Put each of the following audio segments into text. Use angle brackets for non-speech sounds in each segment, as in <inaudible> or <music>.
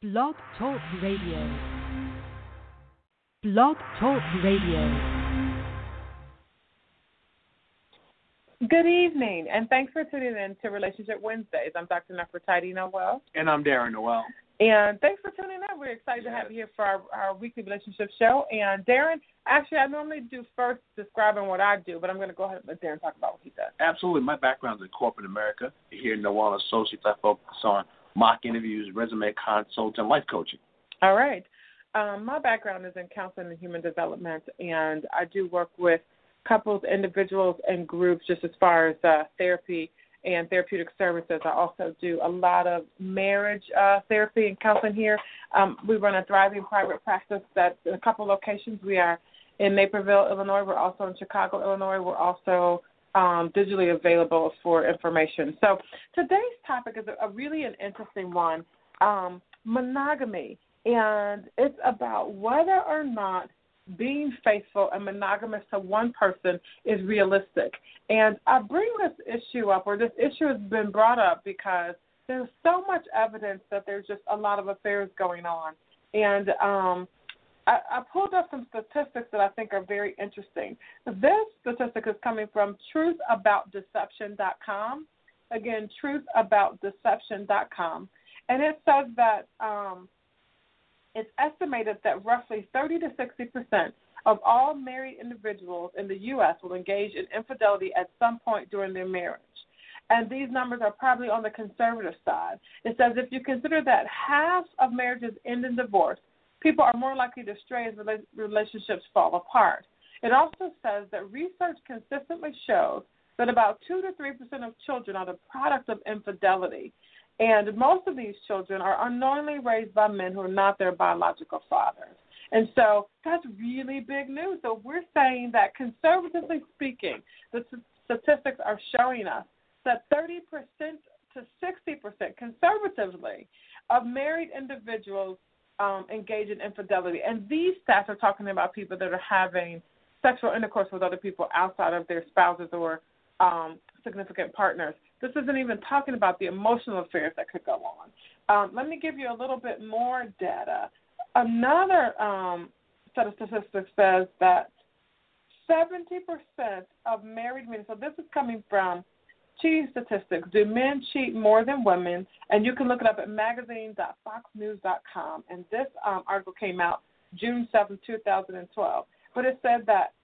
Blog Talk Radio. Blog Talk Radio. Good evening, and thanks for tuning in to Relationship Wednesdays. I'm Dr. Nefertiti Noel. And I'm Darren Noel. And thanks for tuning in. We're excited to have you here for our, our weekly relationship show. And Darren, actually, I normally do first describing what I do, but I'm going to go ahead and let Darren talk about what he does. Absolutely. My background is in corporate America. Here in Noel Associates, I focus on mock interviews, resume consults, and life coaching. All right. Um, my background is in counseling and human development, and I do work with couples, individuals, and groups just as far as uh, therapy and therapeutic services. I also do a lot of marriage uh, therapy and counseling here. Um, we run a thriving private practice that's in a couple locations. We are in Naperville, Illinois. We're also in Chicago, Illinois. We're also um, digitally available for information. So today's topic is a, really an interesting one, um, monogamy, and it's about whether or not being faithful and monogamous to one person is realistic. And I bring this issue up, or this issue has been brought up because there's so much evidence that there's just a lot of affairs going on. And um, I, I pulled up some statistics that I think are very interesting. This statistic is coming from truthaboutdeception.com. Again, truthaboutdeception.com. And it says that um, it's estimated that roughly 30 to 60 percent of all married individuals in the U.S. will engage in infidelity at some point during their marriage. And these numbers are probably on the conservative side. It says if you consider that half of marriages end in divorce, people are more likely to stray as relationships fall apart. It also says that research consistently shows that about 2 to 3 percent of children are the product of infidelity. And most of these children are unknowingly raised by men who are not their biological fathers. And so that's really big news. So we're saying that conservatively speaking, the statistics are showing us that 30% to 60% conservatively of married individuals um, engage in infidelity. And these stats are talking about people that are having sexual intercourse with other people outside of their spouses or um, significant partners. This isn't even talking about the emotional affairs that could go on. Um, let me give you a little bit more data. Another um, set of statistics says that 70% of married men, so this is coming from cheating statistics, do men cheat more than women? And you can look it up at magazine.foxnews.com. And this um, article came out June 7, 2012. But it said that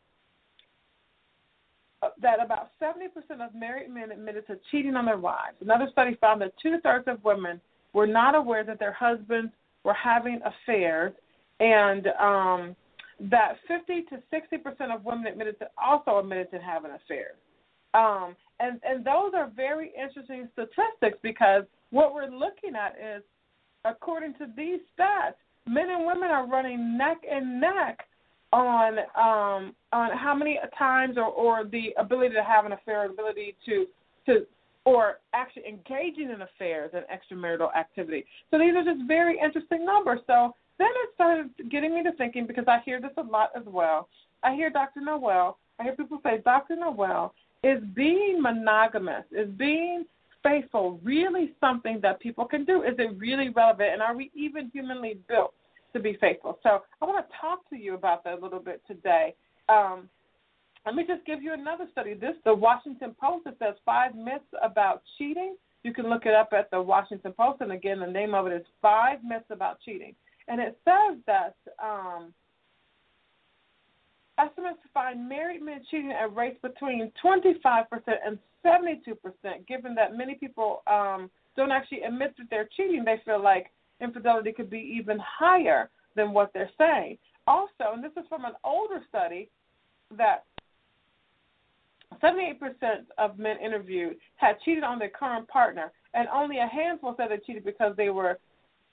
that about 70% of married men admitted to cheating on their wives. Another study found that two thirds of women were not aware that their husbands were having affairs, and um, that 50 to 60% of women admitted to also admitted to having affairs. Um, and and those are very interesting statistics because what we're looking at is, according to these stats, men and women are running neck and neck on um, on how many times or, or the ability to have an affair, ability to to or actually engaging in affairs and extramarital activity. So these are just very interesting numbers. So then it started getting me to thinking because I hear this a lot as well. I hear Dr. Noel. I hear people say, Dr. Noel, is being monogamous, is being faithful really something that people can do? Is it really relevant? And are we even humanly built to be faithful. So I want to talk to you about that a little bit today. Um, let me just give you another study. This the Washington Post. It says five myths about cheating. You can look it up at the Washington Post, and again, the name of it is Five Myths About Cheating. And it says that um, estimates find married men cheating at rates between 25% and 72%. Given that many people um, don't actually admit that they're cheating, they feel like infidelity could be even higher than what they're saying. Also, and this is from an older study, that 78% of men interviewed had cheated on their current partner, and only a handful said they cheated because they were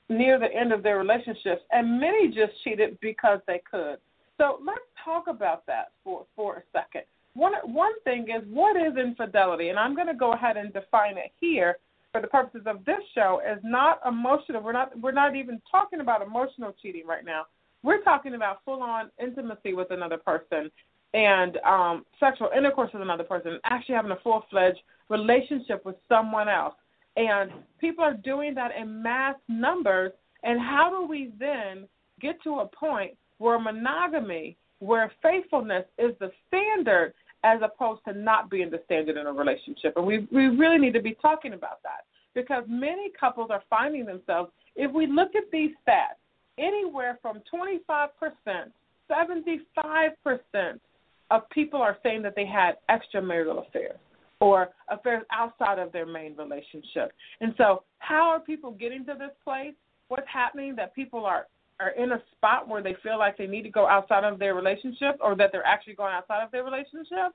near the end of their relationships, and many just cheated because they could. So let's talk about that for, for a second. One, one thing is, what is infidelity? And I'm going to go ahead and define it here for the purposes of this show is not emotional. We're not we're not even talking about emotional cheating right now. We're talking about full on intimacy with another person and um, sexual intercourse with another person, actually having a full fledged relationship with someone else. And people are doing that in mass numbers, And how do we then get to a point where monogamy, where faithfulness is the standard as opposed to not being the standard in a relationship? And we, we really need to be talking about that because many couples are finding themselves, if we look at these stats, anywhere from 25%, 75% of people are saying that they had extramarital affairs or affairs outside of their main relationship. And so, how are people getting to this place? What's happening that people are are in a spot where they feel like they need to go outside of their relationship or that they're actually going outside of their relationship?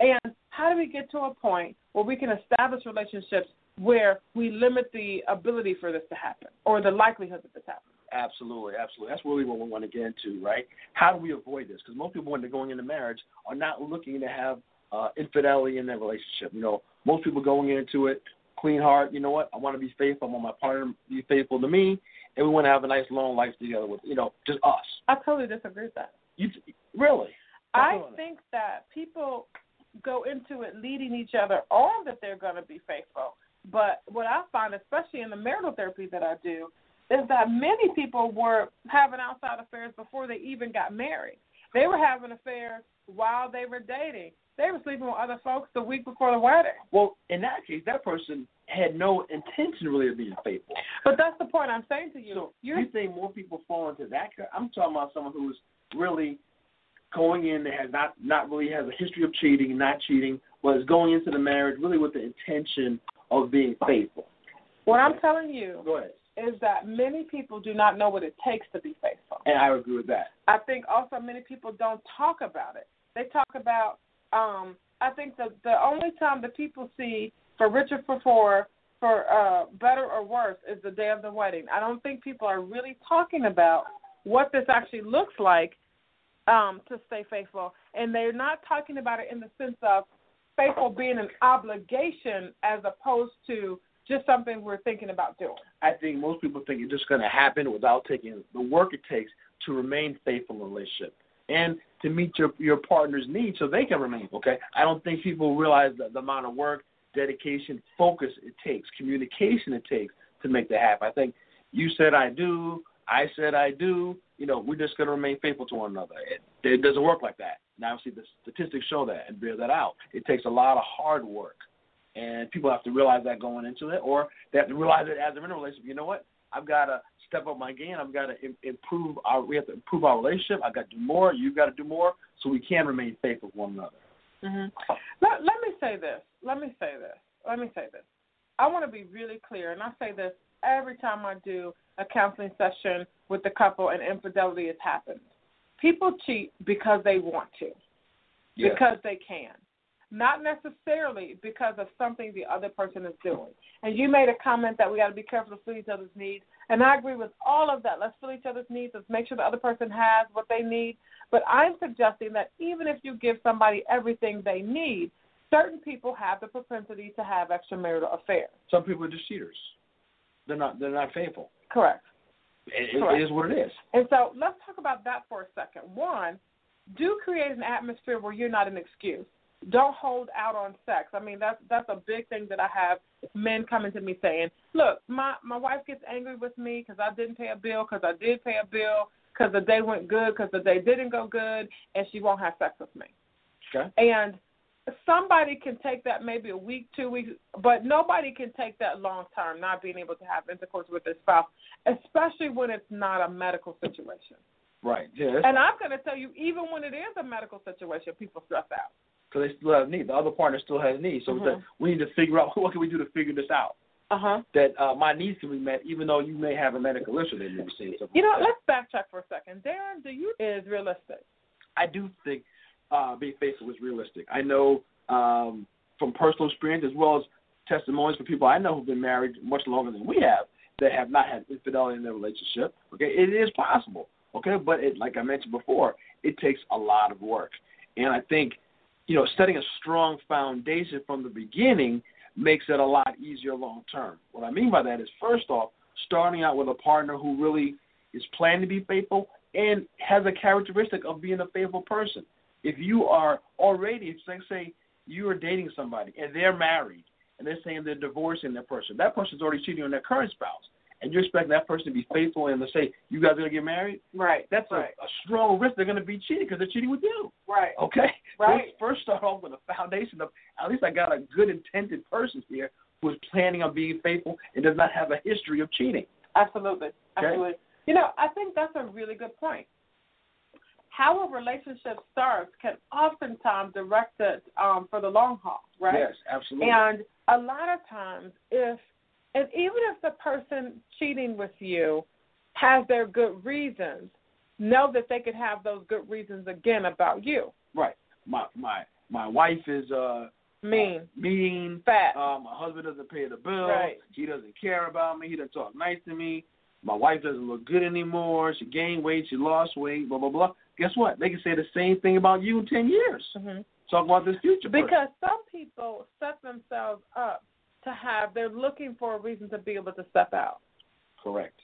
And how do we get to a point where we can establish relationships where we limit the ability for this to happen or the likelihood that this happens? Absolutely, absolutely. That's really what we want to get into, right? How do we avoid this? Because most people, when they're going into marriage, are not looking to have uh, infidelity in their relationship. You know, most people going into it, clean heart. You know what? I want to be faithful. I want my partner to be faithful to me, and we want to have a nice long life together with, you know, just us. I totally disagree with that. You really? I think that people go into it leading each other on that they're going to be faithful. But what I find, especially in the marital therapy that I do, is that many people were having outside affairs before they even got married. They were having affairs while they were dating. They were sleeping with other folks the week before the wedding. Well, in that case, that person had no intention really of being faithful. But that's the point I'm saying to you. So You're, you think more people fall into that? I'm talking about someone who's really going in that has not not really has a history of cheating, not cheating, was going into the marriage really with the intention of being faithful. what I'm telling you is that many people do not know what it takes to be faithful. And I agree with that. I think also many people don't talk about it. They talk about um I think the the only time that people see for richer for poor, for uh better or worse is the day of the wedding. I don't think people are really talking about what this actually looks like um to stay faithful. And they're not talking about it in the sense of faithful being an obligation as opposed to just something we're thinking about doing. I think most people think it's just going to happen without taking the work it takes to remain faithful in a relationship and to meet your your partner's needs so they can remain. Okay, I don't think people realize the, the amount of work, dedication, focus it takes, communication it takes to make that happen. I think you said I do, I said I do. You know, we're just going to remain faithful to one another. It, it doesn't work like that. And obviously, the statistics show that and bear that out. It takes a lot of hard work, and people have to realize that going into it, or they have to realize it as they're in a relationship. You know what? I've got to step up my game. I've got to improve our. We have to improve our relationship. I've got to do more. You've got to do more, so we can remain faithful to one another. hmm Let, let me say this. Let me say this. Let me say this. I want to be really clear, and I say this every time I do a counseling session with the couple and infidelity has happened. People cheat because they want to, Yes. because they can, not necessarily because of something the other person is doing. And you made a comment that we got to be careful to fill each other's needs, and I agree with all of that. Let's fill each other's needs. Let's make sure the other person has what they need. But I'm suggesting that even if you give somebody everything they need, certain people have the propensity to have extramarital affairs. Some people are just cheaters. They're not. They're not faithful. Correct. It, Correct. it is what it is. And so let's talk about that for a second. One, do create an atmosphere where you're not an excuse. Don't hold out on sex. I mean, that's that's a big thing that I have men coming to me saying, "Look, my my wife gets angry with me because I didn't pay a bill, because I did pay a bill, because the day went good, because the day didn't go good, and she won't have sex with me." Okay. And somebody can take that maybe a week, two weeks, but nobody can take that long term, not being able to have intercourse with their spouse, especially when it's not a medical situation. Right. Yeah. And I'm going to tell you, even when it is a medical situation, people stress out. Because they still have needs. The other partner still has needs. So it's Mhm. that we need to figure out <laughs> what can we do to figure this out. Uh huh. That uh, my needs can be met, even though you may have a medical issue that seeing. something You know, like let's backtrack for a second. Darren, do you is realistic? I do think uh, being faithful is realistic. I know um, from personal experience as well as testimonies from people I know who've been married much longer than we have that have not had infidelity in their relationship. Okay, it is possible. Okay, but it, like I mentioned before, it takes a lot of work, and I think you know setting a strong foundation from the beginning makes it a lot easier long term. What I mean by that is first off, starting out with a partner who really is planning to be faithful and has a characteristic of being a faithful person. If you are already, like say you are dating somebody and they're married and they're saying they're divorcing that person, that person's already cheating on their current spouse. And you're expecting that person to be faithful and to say you guys are gonna get married, Right. that's right. a, a strong risk they're gonna be cheating because they're cheating with you. right. Okay, Right. Let's <laughs> first start off with a foundation of at least I got a good intended person here who is planning on being faithful and does not have a history of cheating. Absolutely. Okay. Absolutely. You know, I think that's a really good point. How a relationship starts can oftentimes direct it um, for the long haul, right? Yes, absolutely. And a lot of times, if and even if the person cheating with you has their good reasons, know that they could have those good reasons again about you. right. My my my wife is uh Mean, mean. fat, Uh, my husband doesn't pay the bill. Right. He doesn't care about me. He doesn't talk nice to me. My wife doesn't look good anymore. She gained weight. She lost weight. Blah blah blah. Guess what? They can say the same thing about you in ten years. hmm Talk about this future. person. because some people set themselves up to have. They're looking for a reason to be able to step out. correct.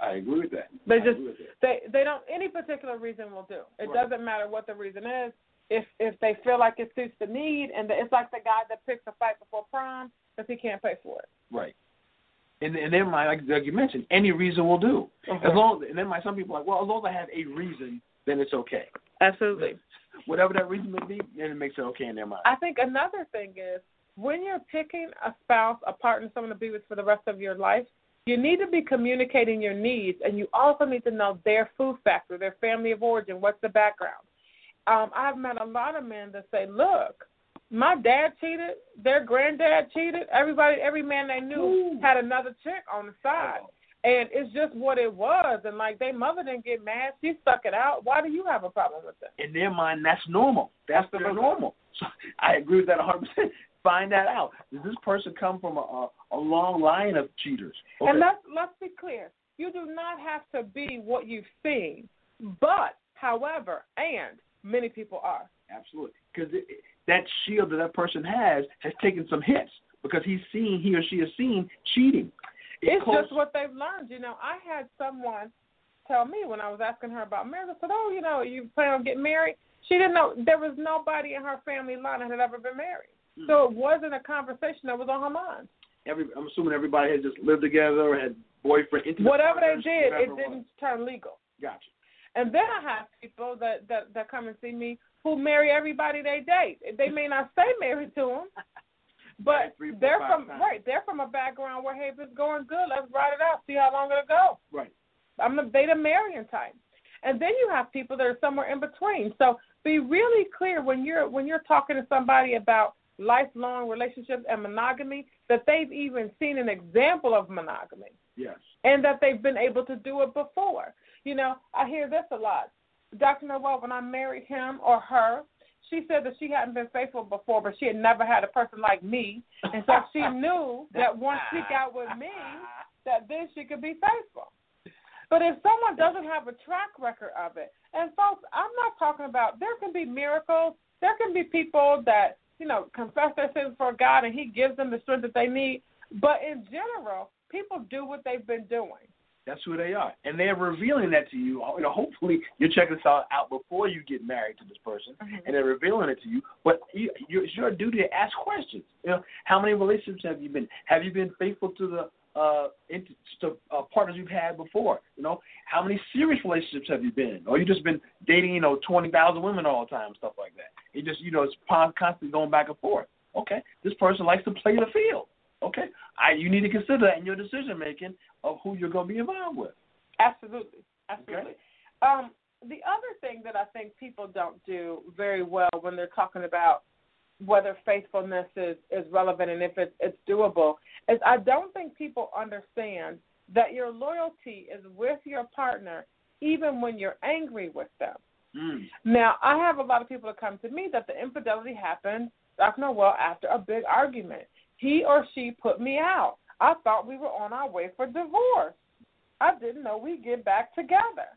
I agree with that. They just agree with that. they they don't any particular reason will do. It Right. doesn't matter what the reason is. If if they feel like it suits the need, and it's like the guy that picks a fight before prom because he can't pay for it. Right. And and then my like, like you mentioned, any reason will do. Mm-hmm. As long and then my some people are like, well, as long as I have a reason, then it's okay. Absolutely. Whatever that reason may be, then it makes it okay in their mind. I think another thing is when you're picking a spouse, a partner, someone to be with for the rest of your life, you need to be communicating your needs, and you also need to know their food factor, their family of origin, what's the background. Um, I've met a lot of men that say, "Look, my dad cheated, their granddad cheated, everybody, every man they knew Ooh. had another chick on the side." And it's just what it was, and like their mother didn't get mad, she stuck it out. Why do you have a problem with that? in their mind, that's normal. That's their Absolutely. normal. So I agree with that 100%. Find that out. Does this person come from a, a, long line of cheaters? Okay. And let's let's be clear. You do not have to be what you've seen, but however, and many people are. Absolutely. Because that shield that that person has has taken some hits because he's seen, he or she has seen cheating. It It's calls- just what they've learned. You know, I had someone tell me when I was asking her about marriage. I said, "Oh, you know, you plan on getting married?" She didn't know there was nobody in her family line that had ever been married. Mm. so it wasn't a conversation that was on her mind. every, I'm assuming everybody had just lived together or had boyfriend, Whatever they did, whatever it didn't turn legal. Gotcha. And then I have people that, that that come and see me who marry everybody they date. They may not stay married to them, <laughs> but three, they're from times. right. They're from a background where hey, if it's going good, let's ride it out, see how long it'll go. Right. I'm the beta marrying type. And then you have people that are somewhere in between. So be really clear when you're when you're talking to somebody about lifelong relationships and monogamy that they've even seen an example of monogamy Yes. and that they've been able to do it before. You know, I hear this a lot. Dr. Noel, when I married him or her, she said that she hadn't been faithful before, but she had never had a person like me. And so she <laughs> knew that once she got with me, that then she could be faithful. But if someone doesn't have a track record of it, and folks, I'm not talking about there can be miracles. There can be people that, you know, confess their sins for God and He gives them the strength that they need. But in general, people do what they've been doing. That's who they are, and they're revealing that to you. You know, hopefully you check this out out before you get married to this person, Mhm. and they're revealing it to you. But you, you, it's your duty to ask questions. You know, how many relationships have you been? Have you been faithful to the uh, into, to uh, partners you've had before? You know, how many serious relationships have you been? Or you just been dating, you know, twenty thousand women all the time, stuff like that. You just, you know, it's con- constantly going back and forth. Okay, this person likes to play the field. Okay, I you need to consider that in your decision making of who you're going to be involved with. Absolutely, absolutely. Um, the other thing that I think people don't do very well when they're talking about whether faithfulness is, is relevant and if it's, it's doable is I don't think people understand that your loyalty is with your partner even when you're angry with them. Mm. Now, I have a lot of people that come to me that the infidelity happened, Dr. Noel, after a big argument. He or she put me out. I thought we were on our way for divorce. I didn't know we'd get back together.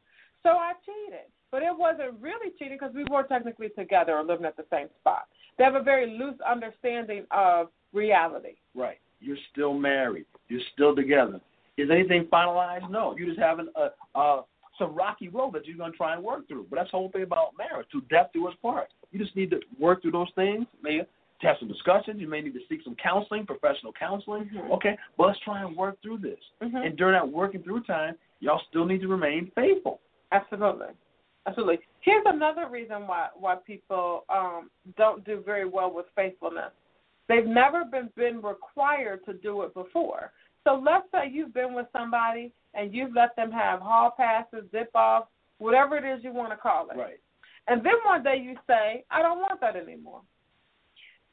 So I cheated. But it wasn't really cheating because we were technically together or living at the same spot. They have a very loose understanding of reality. Right. You're still married. You're still together. Is anything finalized? No. You're just having a, a some rocky road that you're gonna try and work through. But that's the whole thing about marriage. To death do us part. You just need to work through those things, to have some discussions. You may need to seek some counseling, professional counseling. Mhm. Okay, but let's try and work through this. Mhm. And during that working through time, y'all still need to remain faithful. Absolutely. Absolutely. Here's another reason why why people um, don't do very well with faithfulness. They've never been been required to do it before. So let's say you've been with somebody and you've let them have hall passes, zip offs, whatever it is you want to call it. Right. And then one day you say, I don't want that anymore.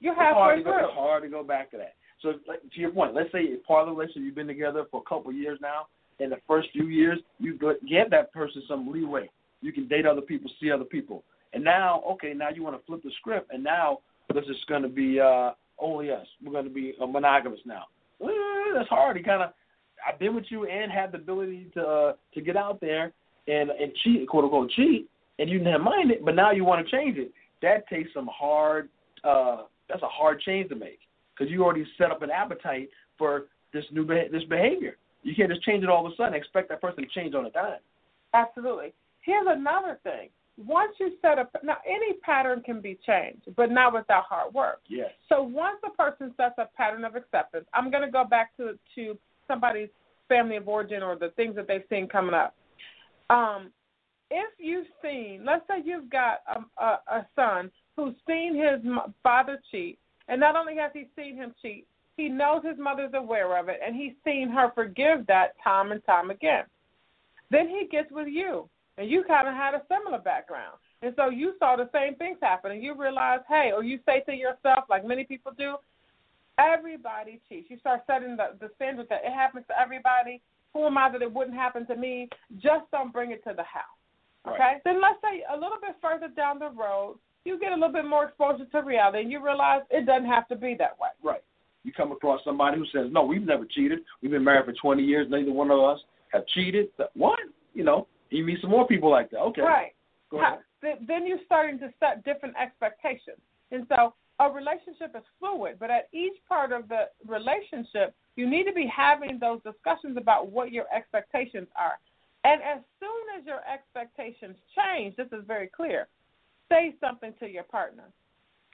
You're It's hard, to go, it's hard to go back to that. So, like, to your point, let's say part of the relationship you've been together for a couple of years now. In the first few years, you give that person some leeway. You can date other people, see other people, and now, okay, now you want to flip the script, and now this is going to be uh, only us. We're going to be uh, monogamous now. That's hard. He kind of, I've been with you and had the ability to uh, to get out there and and cheat, quote unquote, cheat, and you didn't mind it, but now you want to change it. That takes some hard. Uh, that's a hard change to make because you already set up an appetite for this new this behavior. You can't just change it all of a sudden. Expect that person to change on a dime. Absolutely. Here's another thing. Once you set up now any pattern can be changed, but not without hard work. Yes. So once a person sets a pattern of acceptance, I'm going to go back to to somebody's family of origin or the things that they've seen coming up. Um, if you've seen, let's say you've got a, a, a son who's seen his father cheat, and not only has he seen him cheat, he knows his mother's aware of it, and he's seen her forgive that time and time again. Then he gets with you, and you kind of had a similar background. And so you saw the same things happen, and you realize, hey, or you say to yourself, like many people do, everybody cheats. You start setting the, the standard that it happens to everybody. Who am I that it wouldn't happen to me? Just don't bring it to the house. Okay? Right. Then let's say a little bit further down the road, you get a little bit more exposure to reality, and you realize it doesn't have to be that way. Right. You come across somebody who says, "No, we've never cheated. We've been married for 20 years. Neither one of us have cheated." What? You know, you meet some more people like that. Okay. Right. Go ahead. th- then you're starting to set different expectations. And so a relationship is fluid, but at each part of the relationship, you need to be having those discussions about what your expectations are. And as soon as your expectations change, this is very clear, say something to your partner.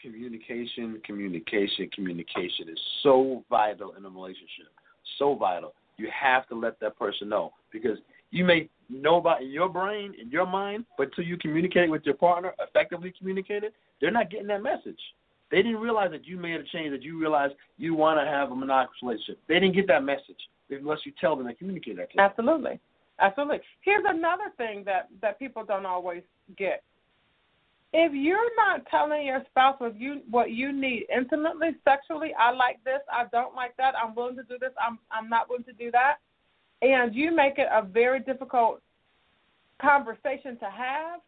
Communication, communication, communication is so vital in a relationship. So vital. You have to let that person know because you may know about in your brain, in your mind, but until you communicate with your partner, effectively communicate it, they're not getting that message. They didn't realize that you made a change, that you realized you want to have a monogamous relationship. They didn't get that message unless you tell them and communicate that to them. Absolutely. Absolutely. Here's another thing that, that people don't always get. If you're not telling your spouse what you what you need intimately, sexually, I like this, I don't like that, I'm willing to do this, I'm I'm not willing to do that, and you make it a very difficult conversation to have,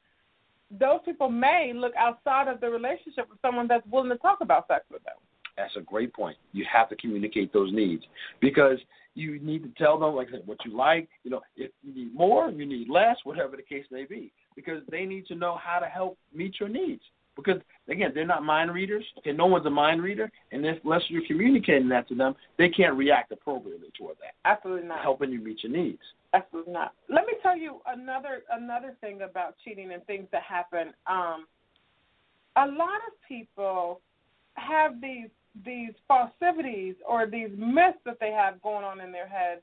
those people may look outside of the relationship with someone that's willing to talk about sex with them. That's a great point. You have to communicate those needs because you need to tell them, like I said, what you like. You know, if you need more, you need less, whatever the case may be, because they need to know how to help meet your needs. Because again, they're not mind readers. Okay, no one's a mind reader, and if, unless you're communicating that to them, they can't react appropriately toward that, Absolutely not. helping you meet your needs. Absolutely not. Let me tell you another another thing about cheating and things that happen. Um, a lot of people have these these falsities or these myths that they have going on in their head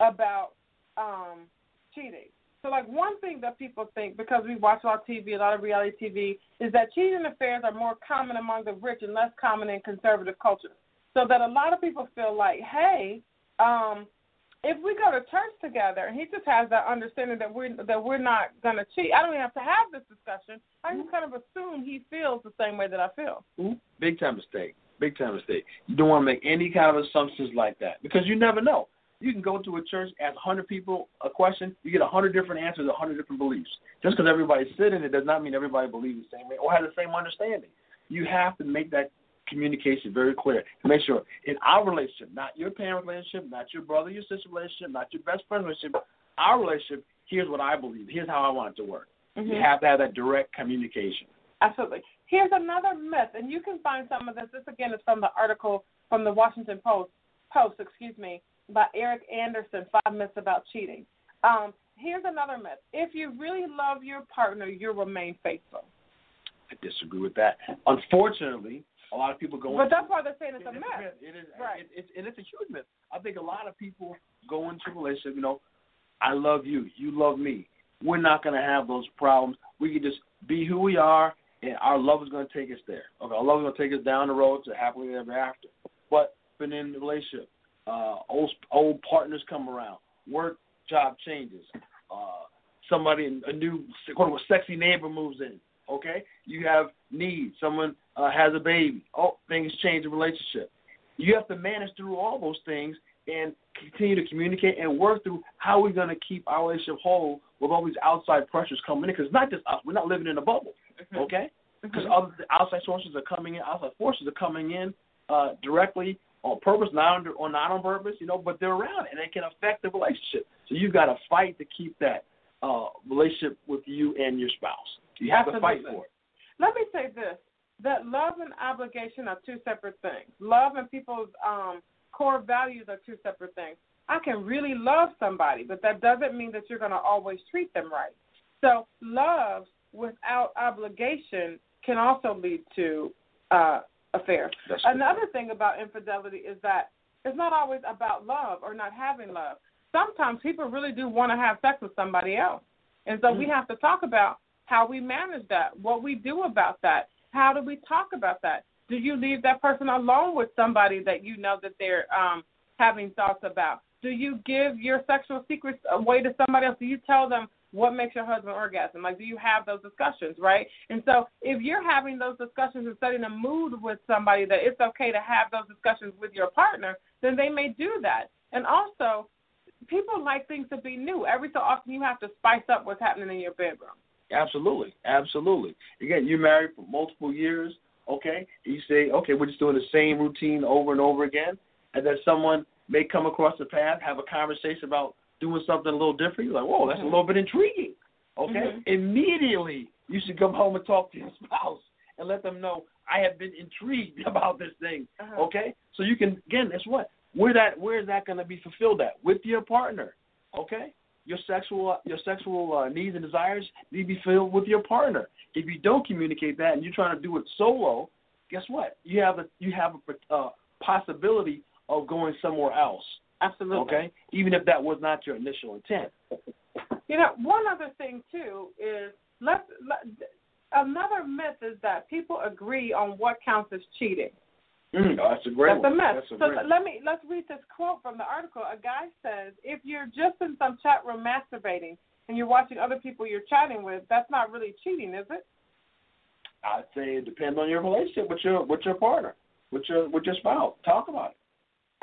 about um, cheating. So, like one thing that people think because we watch a lot of TV, a lot of reality TV, is that cheating affairs are more common among the rich and less common in conservative cultures. So that a lot of people feel like, hey, um, if we go to church together and he just has that understanding that we're that we're not gonna cheat, I don't even have to have this discussion. I just kind of assume he feels the same way that I feel. Big time mistake. Big time mistake. You don't want to make any kind of assumptions like that because you never know. You can go to a church, ask 100 people a question, you get 100 different answers, 100 different beliefs. Just because everybody's sitting, it does not mean everybody believes the same way or has the same understanding. You have to make that communication very clear to make sure in our relationship, not your parent relationship, not your brother, your sister relationship, not your best friend relationship, our relationship, here's what I believe, here's how I want it to work. Mm-hmm. You have to have that direct communication. Absolutely. Here's another myth, and you can find some of this. This again is from the article from the Washington Post, Post, excuse me, by Eric Anderson, Five Myths About Cheating. Um, here's another myth. If you really love your partner, you'll remain faithful. I disagree with that. Unfortunately, A lot of people go. But into that's why they're saying it's a it, myth. It is, Right. it, it's, and it's a huge myth. I think a lot of people go into a relationship, you know, I love you, you love me. We're not going to have those problems. We can just be who we are, and our love is going to take us there. Okay, our love is going to take us down the road to happily ever after. But been in the relationship, uh, old old partners come around, work job changes, uh, somebody a new quote unquote sexy neighbor moves in. Okay, you have needs. Someone uh, has a baby. Oh, things change in relationship. You have to manage through all those things and continue to communicate and work through how we're going to keep our relationship whole with all these outside pressures coming in. Because it's not just us. We're not living in a bubble. Okay, because other the outside sources are coming in, outside forces are coming in uh, directly on purpose, not on, or not on purpose, you know, but they're around and they can affect the relationship. So you've got to fight to keep that uh, relationship with you and your spouse. You have to fight for it. Let me say this: that love and obligation are two separate things. Love and people's um, core values are two separate things. I can really love somebody, but that doesn't mean that you're going to always treat them right. So love without obligation can also lead to uh, affairs. That's good. Another thing about infidelity is that it's not always about love or not having love. Sometimes people really do want to have sex with somebody else. And so we Mhm. have to talk about how we manage that, what we do about that, how do we talk about that? Do you leave that person alone with somebody that you know that they're um, having thoughts about? Do you give your sexual secrets away to somebody else? Do you tell them what makes your husband orgasm? Like, do you have those discussions, right? And so, if you're having those discussions and setting a mood with somebody that it's okay to have those discussions with your partner, then they may do that. And also, people like things to be new. Every so often, you have to spice up what's happening in your bedroom. Absolutely, absolutely. Again, you're married for multiple years, okay? You say, okay, we're just doing the same routine over and over again, and then someone may come across the path, have a conversation about doing something a little different. You're like, whoa, that's a Mhm. little bit intriguing, okay? Mhm. Immediately, you should come home and talk to your <laughs> spouse and let them know I have been intrigued <laughs> about this thing, Uh-huh. okay? So you can again, guess what? Where that where is that going to be fulfilled at with your partner, okay? Your sexual your sexual uh, needs and desires need to be filled with your partner. If you don't communicate that and you're trying to do it solo, guess what? You have a you have a uh, possibility of going somewhere else, Absolutely. okay? Even if that was not your initial intent. You know, one other thing too is let's let, another myth is that people agree on what counts as cheating. Mm, oh, that's a great That's one. a myth. That's a so let me let's read this quote from the article. A guy says, "If you're just in some chat room masturbating and you're watching other people you're chatting with, that's not really cheating, is it?" I'd say it depends on your relationship with your with your partner, with your with your spouse. Talk about it.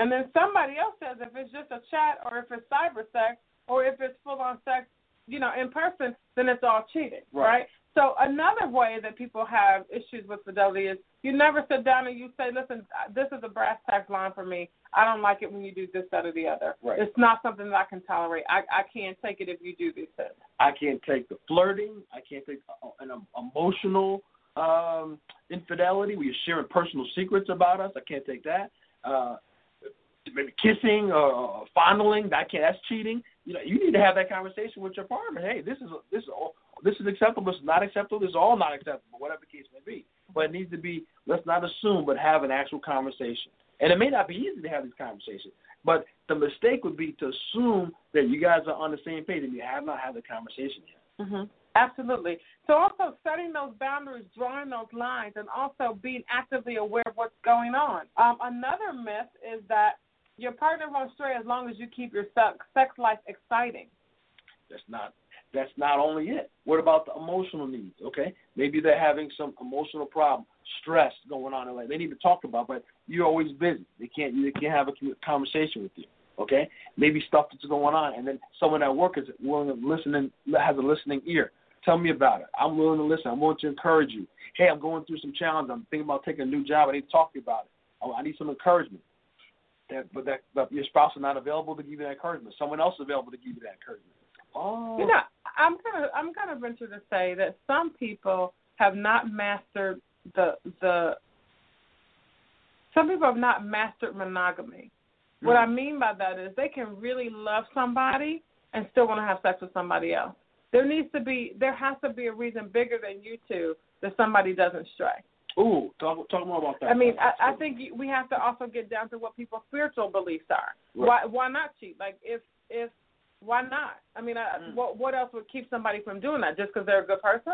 And then somebody else says if it's just a chat or if it's cyber sex or if it's full on sex, you know, in person, then it's all cheating, Right. right? So another way that people have issues with fidelity is you never sit down and you say, listen, this is a brass tacks line for me. I don't like it when you do this, that, or the other. Right. It's not something that I can tolerate. I, I can't take it if you do these things. I can't take the flirting. I can't take uh, an um, emotional um, infidelity where you're sharing personal secrets about us. I can't take that. Uh, maybe kissing or, fondling. That can't. That's cheating. You know, you need to have that conversation with your partner. Hey, this is this is this is acceptable. This is not acceptable. This is all not acceptable. Whatever the case may be. But it needs to be. Let's not assume, but have an actual conversation. And it may not be easy to have these conversations. But the mistake would be to assume that you guys are on the same page and you have not had the conversation yet. Mm-hmm. Absolutely. So also setting those boundaries, drawing those lines, and also being actively aware of what's going on. Um, another myth is that your partner won't stray as long as you keep your sex, life exciting. That's not that's not only it. What about the emotional needs? Okay, maybe they're having some emotional problem, stress going on in life. They need to talk about, but you're always busy. They can't they can't have a conversation with you. Okay, maybe stuff that's going on, and then someone at work is willing to listen and has a listening ear. Tell me about it. I'm willing to listen. I'm willing to encourage you. Hey, I'm going through some challenge. I'm thinking about taking a new job. I need to talk to you about it. Oh, I need some encouragement. That, but that, but your spouse is not available to give you that encouragement. Someone else is available to give you that encouragement. Oh, You know, I'm gonna I'm gonna venture to say that some people have not mastered the the some people have not mastered monogamy. What hmm. I mean by that is they can really love somebody and still want to have sex with somebody else. There needs to be there has to be a reason bigger than you two that somebody doesn't stray. Ooh, talk talk more about that. I mean, I, I think we have to also get down to what people's spiritual beliefs are. Right. Why why not cheat? Like if if why not? I mean, I, Mm. what what else would keep somebody from doing that? Just because they're a good person?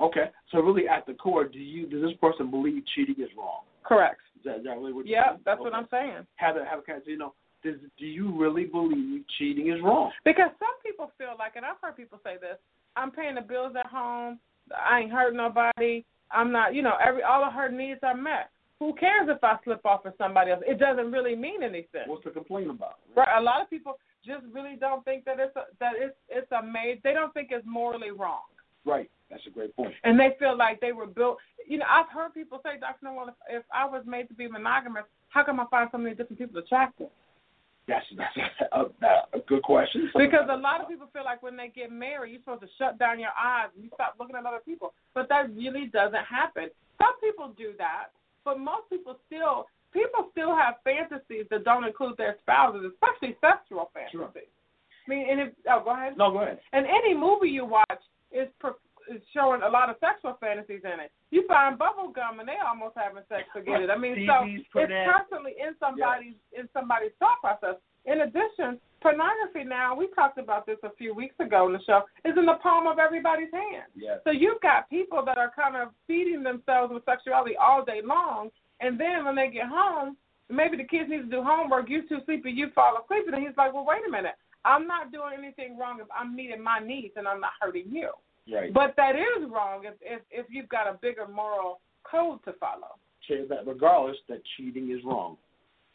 Okay, so really at the core, do you does this person believe cheating is wrong? Correct. Is that, is that really what? Yeah, that's what I'm saying. Have a have a you know, does do you really believe cheating is wrong? Because some people feel like, and I've heard people say this: I'm paying the bills at home. I ain't hurting nobody. I'm not, you know, every all of her needs are met. Who cares if I slip off with somebody else? It doesn't really mean anything. What's to complain about? Right. A lot of people just really don't think that it's a, that it's it's a made. They don't think it's morally wrong, Right. That's a great point. and they feel like they were built. You know, I've heard people say, Dr. Noel, if, if I was made to be monogamous, how come I find so many different people attractive? That's that's a, a, a good question. Because a lot of people feel like when they get married, you're supposed to shut down your eyes and you stop looking at other people. But that really doesn't happen. Some people do that, but most people still people still have fantasies that don't include their spouses, especially sexual fantasies. Sure. I mean, and if oh, go ahead. No, go ahead. And any movie you watch is showing a lot of sexual fantasies in it. You find bubble gum and they almost having sex to get it. I mean, so it's constantly in somebody's in somebody's thought process. In addition, pornography now we talked about this a few weeks ago in the show is in the palm of everybody's hand. Yes. So you've got people that are kind of feeding themselves with sexuality all day long, and then when they get home, maybe the kids need to do homework. You too sleepy, you fall asleep, and he's like, "Well, wait a minute, I'm not doing anything wrong if I'm meeting my needs and I'm not hurting you." Right. But that is wrong if if, if you've got a bigger moral code to follow. that regardless that cheating is wrong,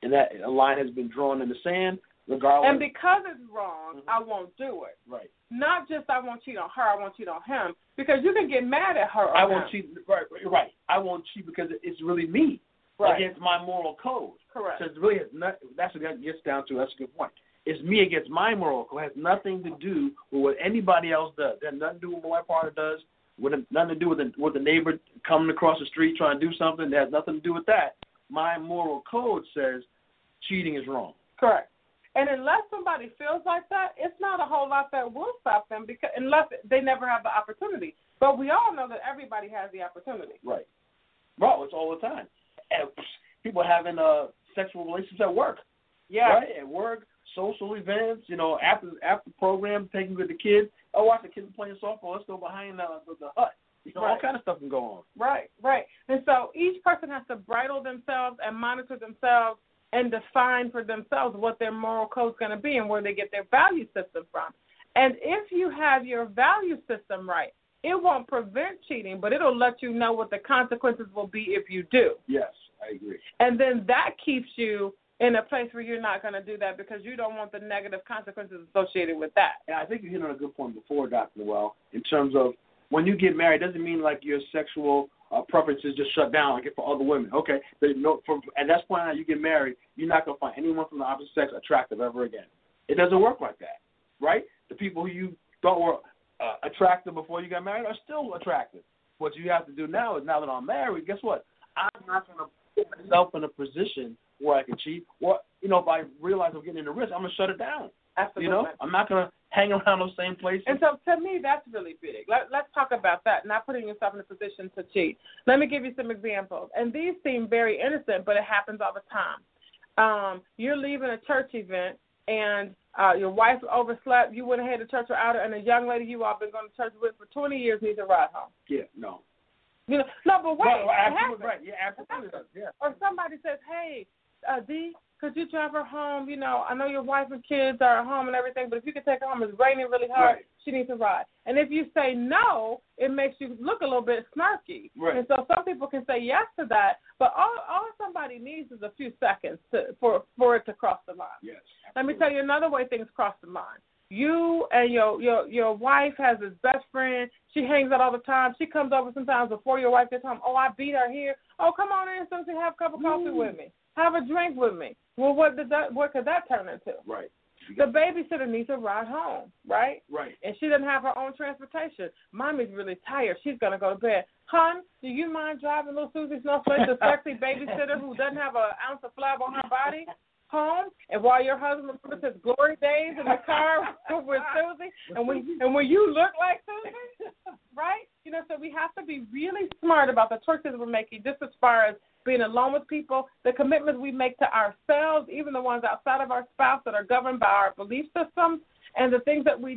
and that a line has been drawn in the sand. Regardless. And because it's wrong, Mhm. I won't do it. right. Not just I won't cheat on her, I won't cheat on him. Because you can get mad at her. I won't cheat. Right. Right. I won't cheat because it's really me Right. against my moral code. Correct. So it's really has not, that's what that gets down to. That's a good point. It's me against my moral code. It has nothing to do with what anybody else does. It has nothing to do with what my partner does. With nothing to do with the, with the neighbor coming across the street trying to do something. It has nothing to do with that. My moral code says cheating is wrong. Correct. And unless somebody feels like that, it's not a whole lot that will stop them because unless they never have the opportunity. But we all know that everybody has the opportunity. Right. Bro, it's all the time. And people having uh sexual relations at work. Yeah. Right? At work, social events, you know, after after program, taking with the kids. Oh, watch the kids playing softball. Let's go behind the the, the hut. You know, all Right. kind of stuff can go on. Right, right. And so each person has to bridle themselves and monitor themselves and define for themselves what their moral code's going to be and where they get their value system from. And if you have your value system right, it won't prevent cheating, but it'll let you know what the consequences will be if you do. Yes, I agree. And then that keeps you in a place where you're not going to do that because you don't want the negative consequences associated with that. And I think you hit on a good point before, Dr. Noel, in terms of when you get married, doesn't mean like your sexual uh, preferences just shut down like for other women. Okay, but no, for, at that point now you get married, you're not gonna find anyone from the opposite sex attractive ever again. It doesn't work like that, right? The people who you thought were uh, attractive before you got married are still attractive. What you have to do now is now that I'm married, guess what? I'm not gonna put myself in a position where I can cheat. Or you know, if I realize I'm getting in the risk, I'm gonna shut it down. Absolutely. You know, I'm not gonna hang around those same places. And so to me, that's really big. Let, let's talk about that, not putting yourself in a position to cheat. Let me give you some examples. And these seem very innocent, but it happens all the time. Um, you're leaving a church event and uh, your wife overslept, you went ahead to church without her, and a young lady you all been going to church with for 20 years needs a ride home. yeah, no. You know, no, but wait, Well, absolutely right. Yeah, absolutely. Yeah. Or somebody says, "Hey, uh, D, could you drive her home? You know, I know your wife and kids are at home and everything, but if you could take her home, it's raining really hard. Right. She needs a ride." And if you say no, it makes you look a little bit snarky. Right. And so some people can say yes to that, but all all somebody needs is a few seconds to for for it to cross the line. Yes. Let me tell you another way things cross the line. You and your your your wife has this best friend. She hangs out all the time. She comes over sometimes before your wife gets home. Oh, I beat her here. Oh, come on in, Susie. Have a cup of coffee mm. with me. Have a drink with me. Well, what did that? What could that turn into? Right. The babysitter needs a ride home, right? Right. And she doesn't have her own transportation. Mommy's really tired. She's gonna go to bed. Hon, do you mind driving little Susie Snowflake, the sexy <laughs> babysitter who doesn't have an ounce of flab on her body, home? And while your husband remembers his glory days in the car <laughs> with <laughs> Susie, and when and when you look like Susie, right? You You know, so we have to be really smart about the choices we're making, just as far as being alone with people, the commitments we make to ourselves, even the ones outside of our spouse that are governed by our belief systems, and the things that we